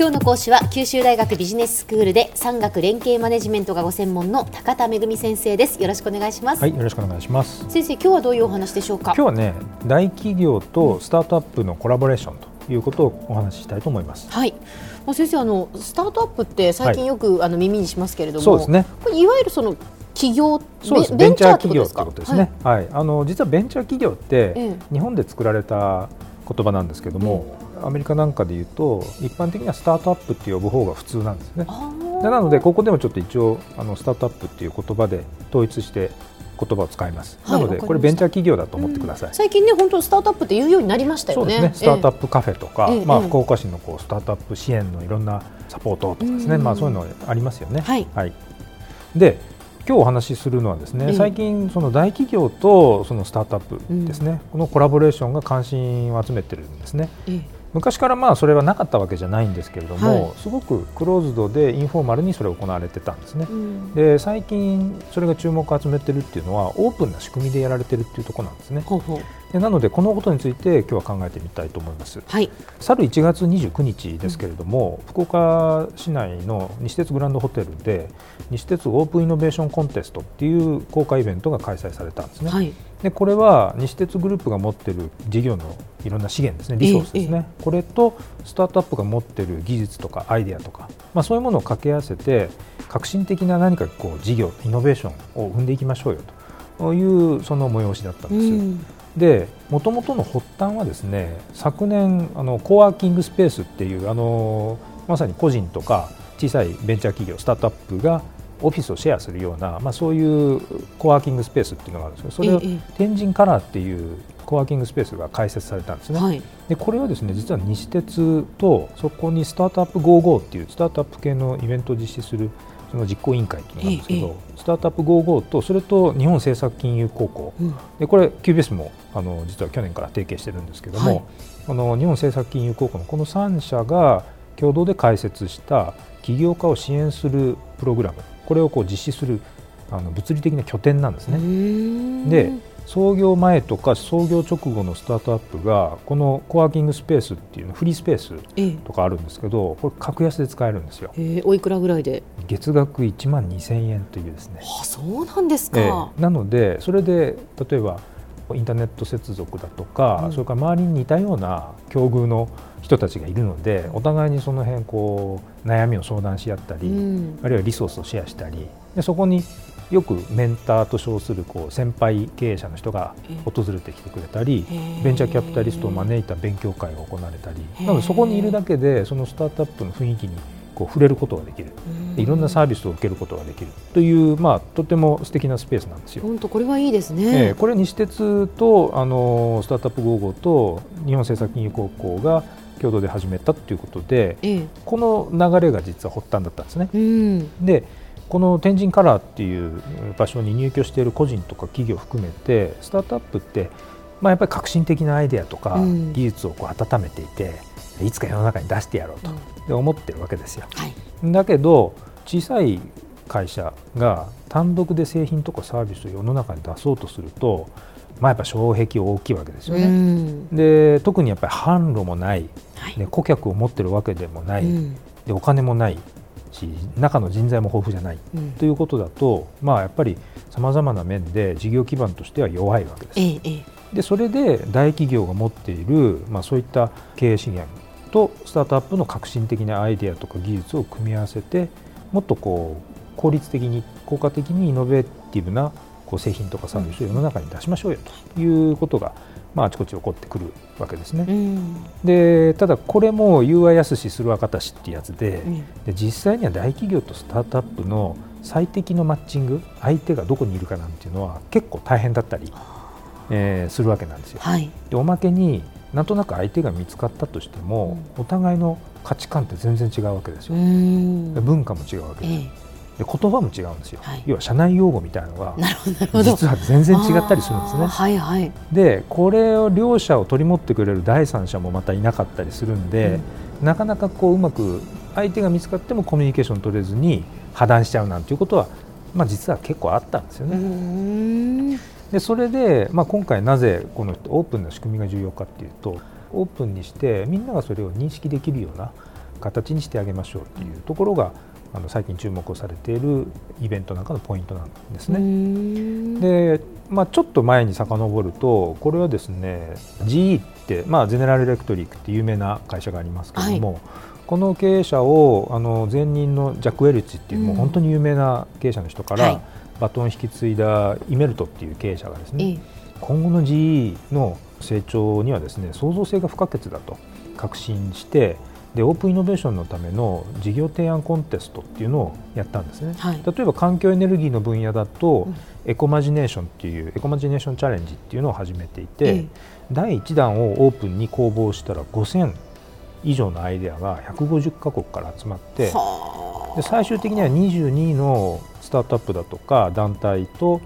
今日の講師は九州大学ビジネススクールで産学連携マネジメントがご専門の高田恵先生です。よろしくお願いします。はいよろしくお願いします。先生今日はどういうお話でしょうか？今日はね大企業とスタートアップのコラボレーションということをお話ししたいと思います。はい。先生あのスタートアップって最近よく、はい、あの耳にしますけれどもそうですね。これいわゆるその企業そうです。ベンチャー企業ってことですね、はい、はい、あの実はベンチャー企業って、日本で作られた言葉なんですけども、アメリカなんかでいうと一般的にはスタートアップって呼ぶ方が普通なんですね。でなのでここでもちょっと一応あのスタートアップっていう言葉で統一して言葉を使います。はい、なのでこれベンチャー企業だと思ってください。最近ね本当スタートアップって言うようになりましたよね。ね。スタートアップカフェとか、えー、まあ福岡市のこうスタートアップ支援のいろんなサポートとかですね。まあそういうのありますよね。はい。はい、で今日お話しするのはですね、最近その大企業とそのスタートアップですね、このコラボレーションが関心を集めてるんですね。昔からまあそれはなかったわけじゃないんですけれども、はい、すごくクローズドでインフォーマルにそれが行われてたんですね、うん、で最近それが注目を集めてるっていうのはオープンな仕組みでやられてるっていうところなんですね。でなのでこのことについて今日は考えてみたいと思います、はい、去る1月29日ですけれども、うん、福岡市内の西鉄グランドホテルで西鉄オープンイノベーションコンテストっていう公開イベントが開催されたんですね、はい、でこれは西鉄グループが持っている事業のいろんな資源ですね。リソースですね、これとスタートアップが持っている技術とかアイデアとか、まあ、そういうものを掛け合わせて革新的な何かこう事業イノベーションを生んでいきましょうよというその催しだったんです。うん。でもともとの発端はですね昨年あのコワーキングスペースっていうあのまさに個人とか小さいベンチャー企業スタートアップがオフィスをシェアするような、まあ、そういうコワーキングスペースっていうのがあるんですけどそれを天神カラーっていうコワーキングスペースが開設されたんですね、はい、でこれはですね実は西鉄とそこにスタートアップ55っていうスタートアップ系のイベントを実施するその実行委員会っていうのがあるんですけど、スタートアップ55とそれと日本政策金融高校、うん、でこれ QBS もあの実は去年から提携してるんですけども、はい、あの日本政策金融高校のこの3社が共同で開設した起業家を支援するプログラムこれをこう実施するあの物理的な拠点なんですね。で創業前とか創業直後のスタートアップがこのコワーキングスペースっていうのフリースペースとかあるんですけど、これ格安で使えるんですよ。えー、おいくらぐらいで？月額1万2000円というですね。あそうなんですか、えー、なのでそれで例えばインターネット接続だとか、うん、それから周りに似たような境遇の人たちがいるのでお互いにその辺こう悩みを相談し合ったり、うん、あるいはリソースをシェアしたりでそこによくメンターと称するこう先輩経営者の人が訪れてきてくれたりベンチャーキャピタリストを招いた勉強会が行われたり。なのでそこにいるだけでそのスタートアップの雰囲気にこう触れることができる。いろんなサービスを受けることができるという、まあ、とても素敵なスペースなんですよ。本当これはいいですね、えー、これ西鉄とあのスタートアップ55と日本政策金融高校が共同で始めたということで、ええ、この流れが実は発端だったんですね。うん、でこの天神カラーっていう場所に入居している個人とか企業を含めてスタートアップって、まあ、やっぱり革新的なアイデアとか技術をこう温めていて、うん、いつか世の中に出してやろうと、で思ってるわけですよ。はい、だけど小さい会社が単独で製品とかサービスを世の中に出そうとすると、まあ、やっぱ障壁大きいわけですよね。うん、で特にやっぱり販路もない、はい、顧客を持ってるわけでもない、うん、でお金もないし中の人材も豊富じゃない、うん、ということだと、まあ、やっぱりさまざまな面で事業基盤としては弱いわけです。ええ、でそれで大企業が持っている、まあ、そういった経営資源とスタートアップの革新的なアイデアとか技術を組み合わせてもっとこう効率的に効果的にイノベーティブなこう製品とかサービスを世の中に出しましょうよということが、まあ、あちこち起こってくるわけですね。うん、でただこれも言うはやすしするはかたしっていうやつでうん、で実際には大企業とスタートアップの最適のマッチング相手がどこにいるかなんていうのは結構大変だったり、えー、するわけなんですよ。はい、でおまけになんとなく相手が見つかったとしても、うん、お互いの価値観って全然違うわけですよ。文化も違うわけです。えーで言葉も違うんですよ、はい、要は社内用語みたいなのが実は全然違ったりするんですね。はいはい、でこれを両者を取り持ってくれる第三者もまたいなかったりするんで、うん、なかなかこううまく相手が見つかってもコミュニケーション取れずに破談しちゃうなんていうことは、まあ、実は結構あったんですよね。でそれで、まあ、今回なぜこのオープンな仕組みが重要かっていうとオープンにしてみんながそれを認識できるような形にしてあげましょうというところがあの最近注目をされているイベントなんかのポイントなんですね。で、まあ、ちょっと前に遡るとこれはですね GE って、まあ、ゼネラルエレクトリックって有名な会社がありますけれども、はい、この経営者をあの前任のジャック・ウェルチっていう、もう本当に有名な経営者の人から、バトンを引き継いだイメルトっていう経営者がですね、今後の GE の成長にはですね創造性が不可欠だと確信してでオープンイノベーションのための事業提案コンテストっていうのをやったんですね、はい、例えば環境エネルギーの分野だと、うん、エコマジネーションっていうエコマジネーションチャレンジっていうのを始めていて、ええ、第1弾をオープンに公募したら5000以上のアイデアが150か国から集まってで最終的には22のスタートアップだとか団体と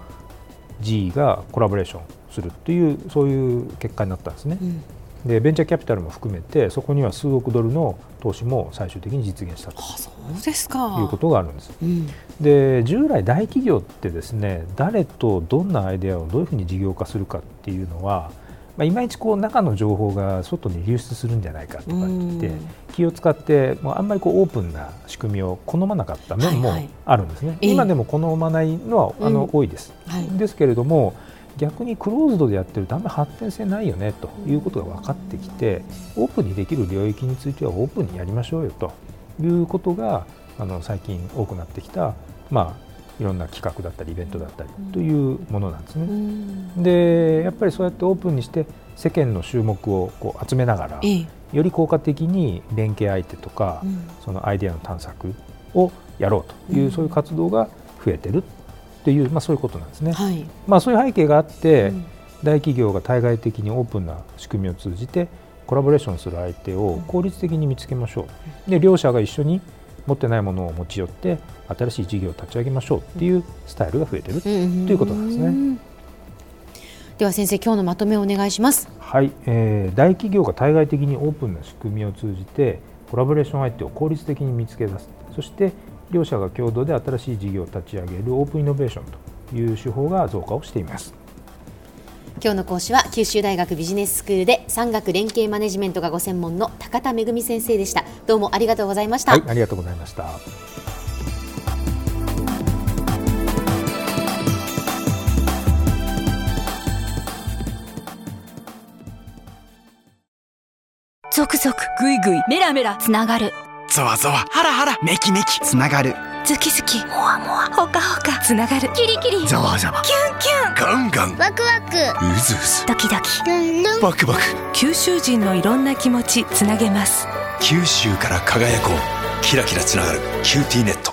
G がコラボレーションするっていうそういう結果になったんですね。うんでベンチャーキャピタルも含めてそこには数億ドルの投資も最終的に実現したとそうですかいうことがあるんです。うん、で従来大企業ってですね誰とどんなアイデアをどういうふうに事業化するかっていうのは、まあ、いまいちこう中の情報が外に流出するんじゃないかとか言って気を使ってもうあんまりこうオープンな仕組みを好まなかった面もあるんですね。はいはい、今でも好まないのはあの、多いです。はい、ですけれども逆にクローズドでやってるとあんまり発展性ないよねということが分かってきてオープンにできる領域についてはオープンにやりましょうよということがあの最近多くなってきた、まあ、いろんな企画だったりイベントだったりというものなんですね。でやっぱりそうやってオープンにして世間の注目をこう集めながら、より効果的に連携相手とか、そのアイデアの探索をやろうという、そういう活動が増えてるっていう、まあ、そういうことなんですね。はい、まあ、そういう背景があって、うん、大企業が対外的にオープンな仕組みを通じてコラボレーションする相手を効率的に見つけましょう、で両者が一緒に持ってないものを持ち寄って新しい事業を立ち上げましょうっていうスタイルが増えてるということなんですね。では先生今日のまとめをお願いします。はい、えー、大企業が対外的にオープンな仕組みを通じてコラボレーション相手を効率的に見つけ出すそして両者が共同で新しい事業を立ち上げるオープンイノベーションという手法が増加をしています今日の講師は九州大学ビジネススクールで産学連携マネジメントがご専門の高田恵先生でしたどうもありがとうございました、はい、ありがとうございました。続々ぐいぐいメラメラつながる。ゾワゾワハラハラメキメキ。つながる。ズキズキモワモワホカホカつながる。キリキリ。ザワザワキュンキュン。ガンガン。ワクワク。ウズウズドキドキ。バクバク。九州人のいろんな気持ちつなげます九州から輝こう。キラキラつながる QTnet。